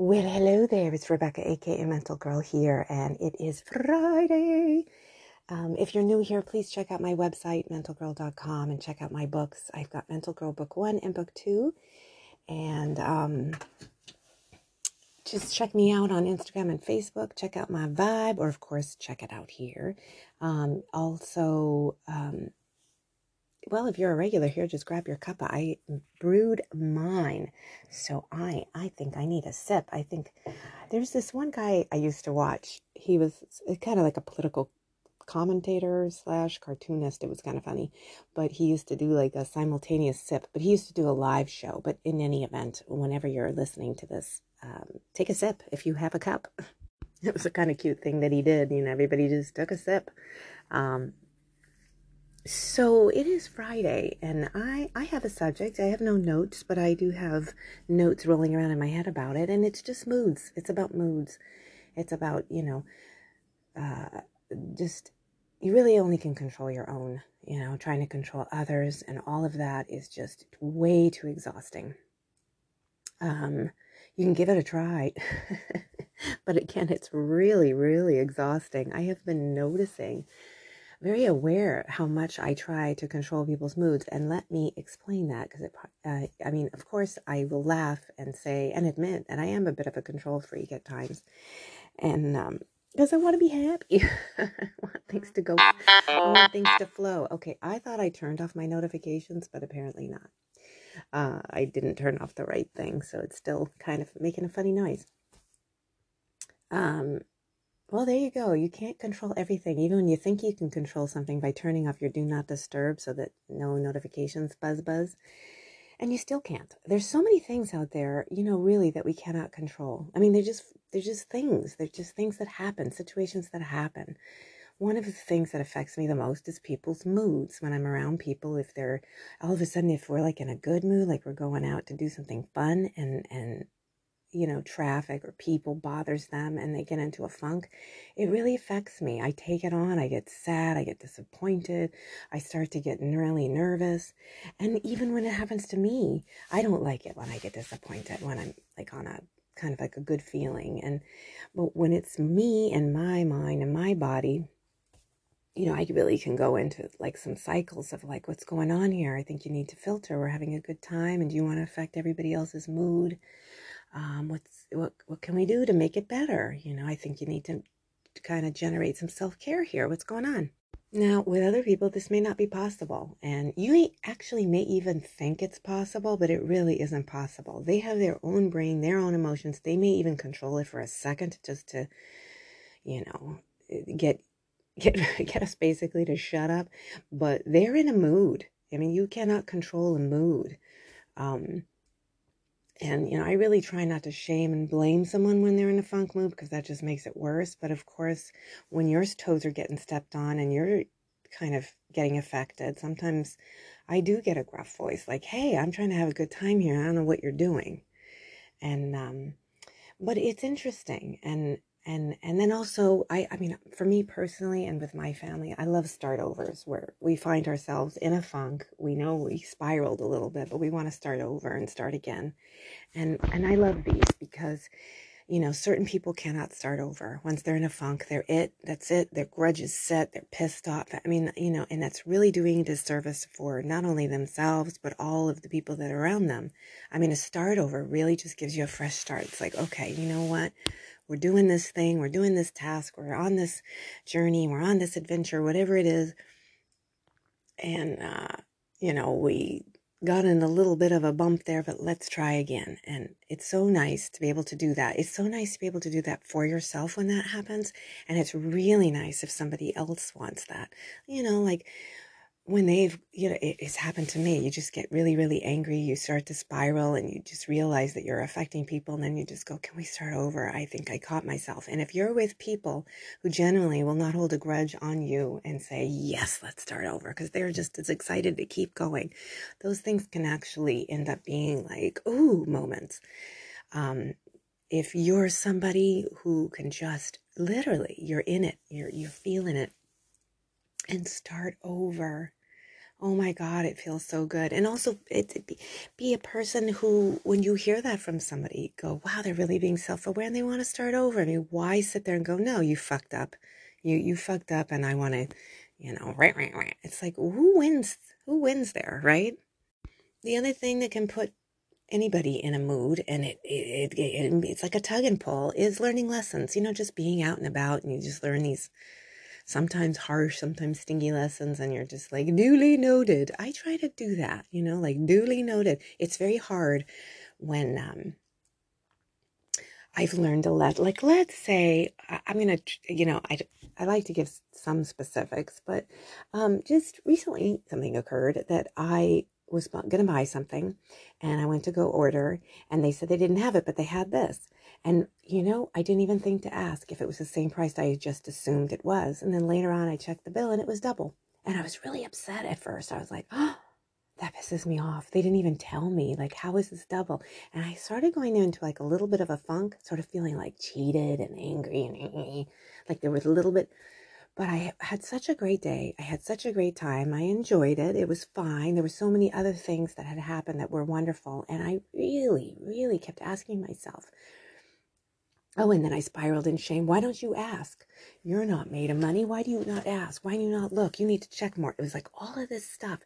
Well, hello there. It's Rebecca, aka Mental Girl, here, and it is Friday. Um, if you're new here, please check out my website, mentalgirl.com, and check out my books. I've got Mental Girl Book One and Book Two, and um, just check me out on Instagram and Facebook. Check out my vibe, or of course, check it out here. Um, also, um, well, if you're a regular here, just grab your cup. I brewed mine, so I I think I need a sip. I think there's this one guy I used to watch. He was kind of like a political commentator slash cartoonist. It was kind of funny, but he used to do like a simultaneous sip. But he used to do a live show. But in any event, whenever you're listening to this, um, take a sip if you have a cup. It was a kind of cute thing that he did. You know, everybody just took a sip. Um, so it is Friday, and I I have a subject. I have no notes, but I do have notes rolling around in my head about it, and it's just moods. It's about moods. It's about you know, uh, just you really only can control your own. You know, trying to control others, and all of that is just way too exhausting. Um, you can give it a try, but again, it's really really exhausting. I have been noticing very aware how much I try to control people's moods. And let me explain that because it, uh, I mean, of course, I will laugh and say and admit that I am a bit of a control freak at times. And, um, because I want to be happy. I want things to go, I want things to flow. Okay, I thought I turned off my notifications, but apparently not. Uh, I didn't turn off the right thing, so it's still kind of making a funny noise. Um, well, there you go. You can't control everything. Even when you think you can control something by turning off your do not disturb so that no notifications buzz buzz, and you still can't. There's so many things out there, you know, really that we cannot control. I mean, they're just they're just things. They're just things that happen, situations that happen. One of the things that affects me the most is people's moods when I'm around people. If they're all of a sudden, if we're like in a good mood, like we're going out to do something fun and and you know, traffic or people bothers them and they get into a funk, it really affects me. I take it on. I get sad. I get disappointed. I start to get really nervous. And even when it happens to me, I don't like it when I get disappointed, when I'm like on a kind of like a good feeling. And, but when it's me and my mind and my body, you know, I really can go into like some cycles of like, what's going on here? I think you need to filter. We're having a good time. And do you want to affect everybody else's mood? Um, what's what what can we do to make it better? You know i think you need to, to kind of generate some self-care here. What's going on? Now with other people this may not be possible and you actually may even think it's possible but it really isn't possible. They have their own brain their own emotions. They may even control it for a second just to you know get get get us basically to shut up but they're in a mood. I mean you cannot control a mood. Um and, you know, I really try not to shame and blame someone when they're in a funk mood because that just makes it worse. But of course, when your toes are getting stepped on and you're kind of getting affected, sometimes I do get a gruff voice like, hey, I'm trying to have a good time here. I don't know what you're doing. And, um, but it's interesting. And and and then also I I mean for me personally and with my family I love start overs where we find ourselves in a funk. We know we spiraled a little bit but we want to start over and start again. And and I love these because you know certain people cannot start over. Once they're in a funk they're it that's it. Their grudge is set they're pissed off. I mean you know and that's really doing a disservice for not only themselves but all of the people that are around them. I mean a start over really just gives you a fresh start. It's like okay you know what we're doing this thing, we're doing this task, we're on this journey, we're on this adventure, whatever it is. And, uh, you know, we got in a little bit of a bump there, but let's try again. And it's so nice to be able to do that. It's so nice to be able to do that for yourself when that happens. And it's really nice if somebody else wants that. You know, like when they've, you know, it, it's happened to me. You just get really, really angry. You start to spiral and you just realize that you're affecting people. And then you just go, can we start over? I think I caught myself. And if you're with people who genuinely will not hold a grudge on you and say, yes, let's start over, because they're just as excited to keep going, those things can actually end up being like, ooh, moments. Um, if you're somebody who can just literally, you're in it, you're, you're feeling it and start over Oh my God, it feels so good. And also, it, be, be a person who, when you hear that from somebody, go, wow, they're really being self aware and they want to start over. I mean, why sit there and go, no, you fucked up. You, you fucked up and I want to, you know, right, right, right. It's like, who wins? Who wins there, right? The other thing that can put anybody in a mood and it, it, it, it it's like a tug and pull is learning lessons, you know, just being out and about and you just learn these sometimes harsh, sometimes stingy lessons, and you're just like, duly noted. I try to do that, you know, like duly noted. It's very hard when um, I've learned a lot. Like, let's say, I'm to, you know, I, I like to give some specifics, but um, just recently something occurred that I was going to buy something and I went to go order and they said they didn't have it, but they had this. And, you know, I didn't even think to ask if it was the same price I just assumed it was. And then later on, I checked the bill and it was double. And I was really upset at first. I was like, oh, that pisses me off. They didn't even tell me, like, how is this double? And I started going into like a little bit of a funk, sort of feeling like cheated and angry and eh, eh, eh, like there was a little bit. But I had such a great day. I had such a great time. I enjoyed it. It was fine. There were so many other things that had happened that were wonderful. And I really, really kept asking myself, Oh, and then I spiraled in shame. Why don't you ask? You're not made of money. Why do you not ask? Why do you not look? You need to check more. It was like all of this stuff.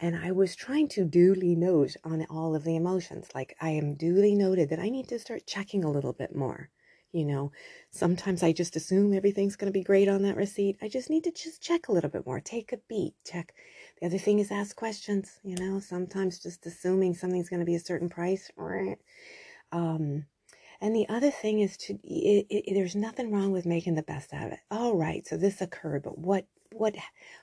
And I was trying to duly note on all of the emotions. Like I am duly noted that I need to start checking a little bit more. You know, sometimes I just assume everything's going to be great on that receipt. I just need to just check a little bit more. Take a beat. Check. The other thing is ask questions. You know, sometimes just assuming something's going to be a certain price. Right? Um, and the other thing is to it, it, there's nothing wrong with making the best out of it. All right, so this occurred, but what what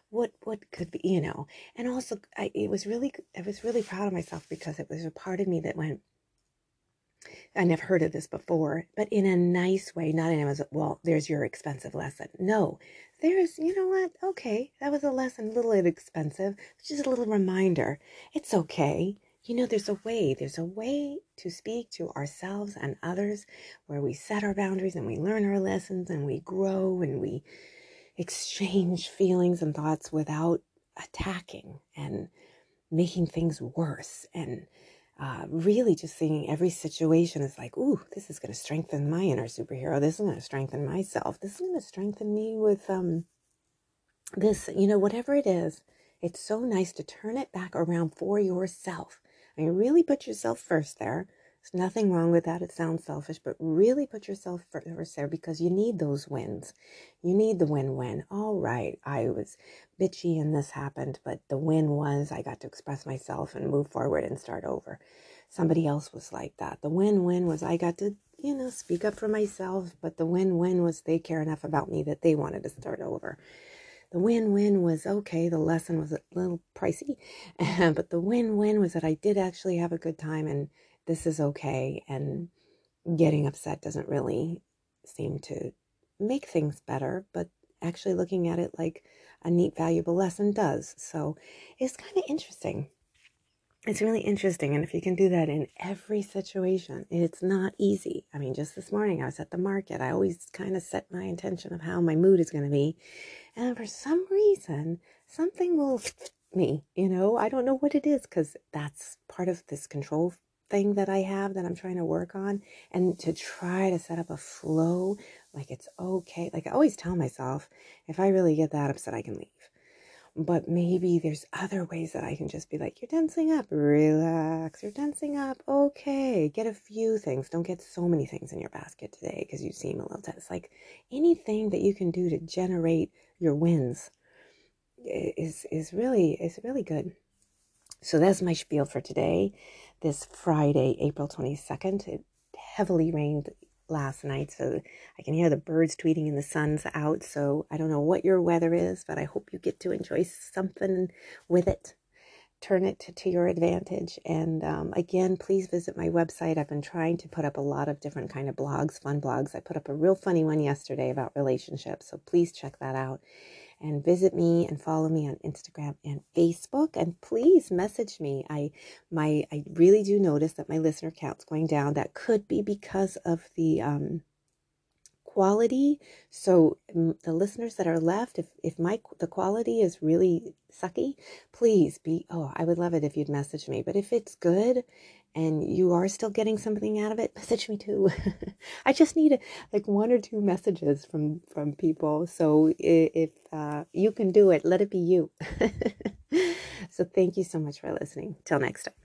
what what could be you know? And also, I it was really I was really proud of myself because it was a part of me that went. I never heard of this before, but in a nice way, not in a well, there's your expensive lesson. No, there's, you know what? Okay, that was a lesson, a little bit expensive. Just a little reminder. It's okay you know, there's a way, there's a way to speak to ourselves and others where we set our boundaries and we learn our lessons and we grow and we exchange feelings and thoughts without attacking and making things worse and uh, really just seeing every situation as like, ooh, this is going to strengthen my inner superhero. This is going to strengthen myself. This is going to strengthen me with um, this, you know, whatever it is. It's so nice to turn it back around for yourself and you really put yourself first there. There's nothing wrong with that. It sounds selfish, but really put yourself first there because you need those wins. You need the win win. All right, I was bitchy and this happened, but the win was I got to express myself and move forward and start over. Somebody else was like that. The win win was I got to, you know, speak up for myself, but the win win was they care enough about me that they wanted to start over the win-win was okay the lesson was a little pricey but the win-win was that i did actually have a good time and this is okay and getting upset doesn't really seem to make things better but actually looking at it like a neat valuable lesson does. So it's kind of interesting. It's really interesting and if you can do that in every situation it's not easy. I mean just this morning i was at the market. I always kind of set my intention of how my mood is going to be and for some reason, something will me, you know, I don't know what it is because that's part of this control thing that I have that I'm trying to work on. And to try to set up a flow, like it's okay. Like I always tell myself, if I really get that upset, I can leave. But maybe there's other ways that I can just be like, you're dancing up, relax, you're dancing up, okay. Get a few things. Don't get so many things in your basket today because you seem a little tense. Like anything that you can do to generate your wins is is really is really good. So that's my spiel for today. This Friday, April 22nd. It heavily rained last night, so I can hear the birds tweeting and the sun's out. So I don't know what your weather is, but I hope you get to enjoy something with it. Turn it to, your advantage. And um, again, please visit my website. I've been trying to put up a lot of different kind of blogs, fun blogs. I put up a real funny one yesterday about relationships, so please check that out and visit me and follow me on Instagram and Facebook and please message me. I my I really do notice that my listener count's going down. That could be because of the um quality. So the listeners that are left, if if my the quality is really sucky, please be. Oh, I would love it if you'd message me. But if it's good and you are still getting something out of it, message me too. I just need like one or two messages from from people. So if uh, you can do it, let it be you. so thank you so much for listening. Till next time.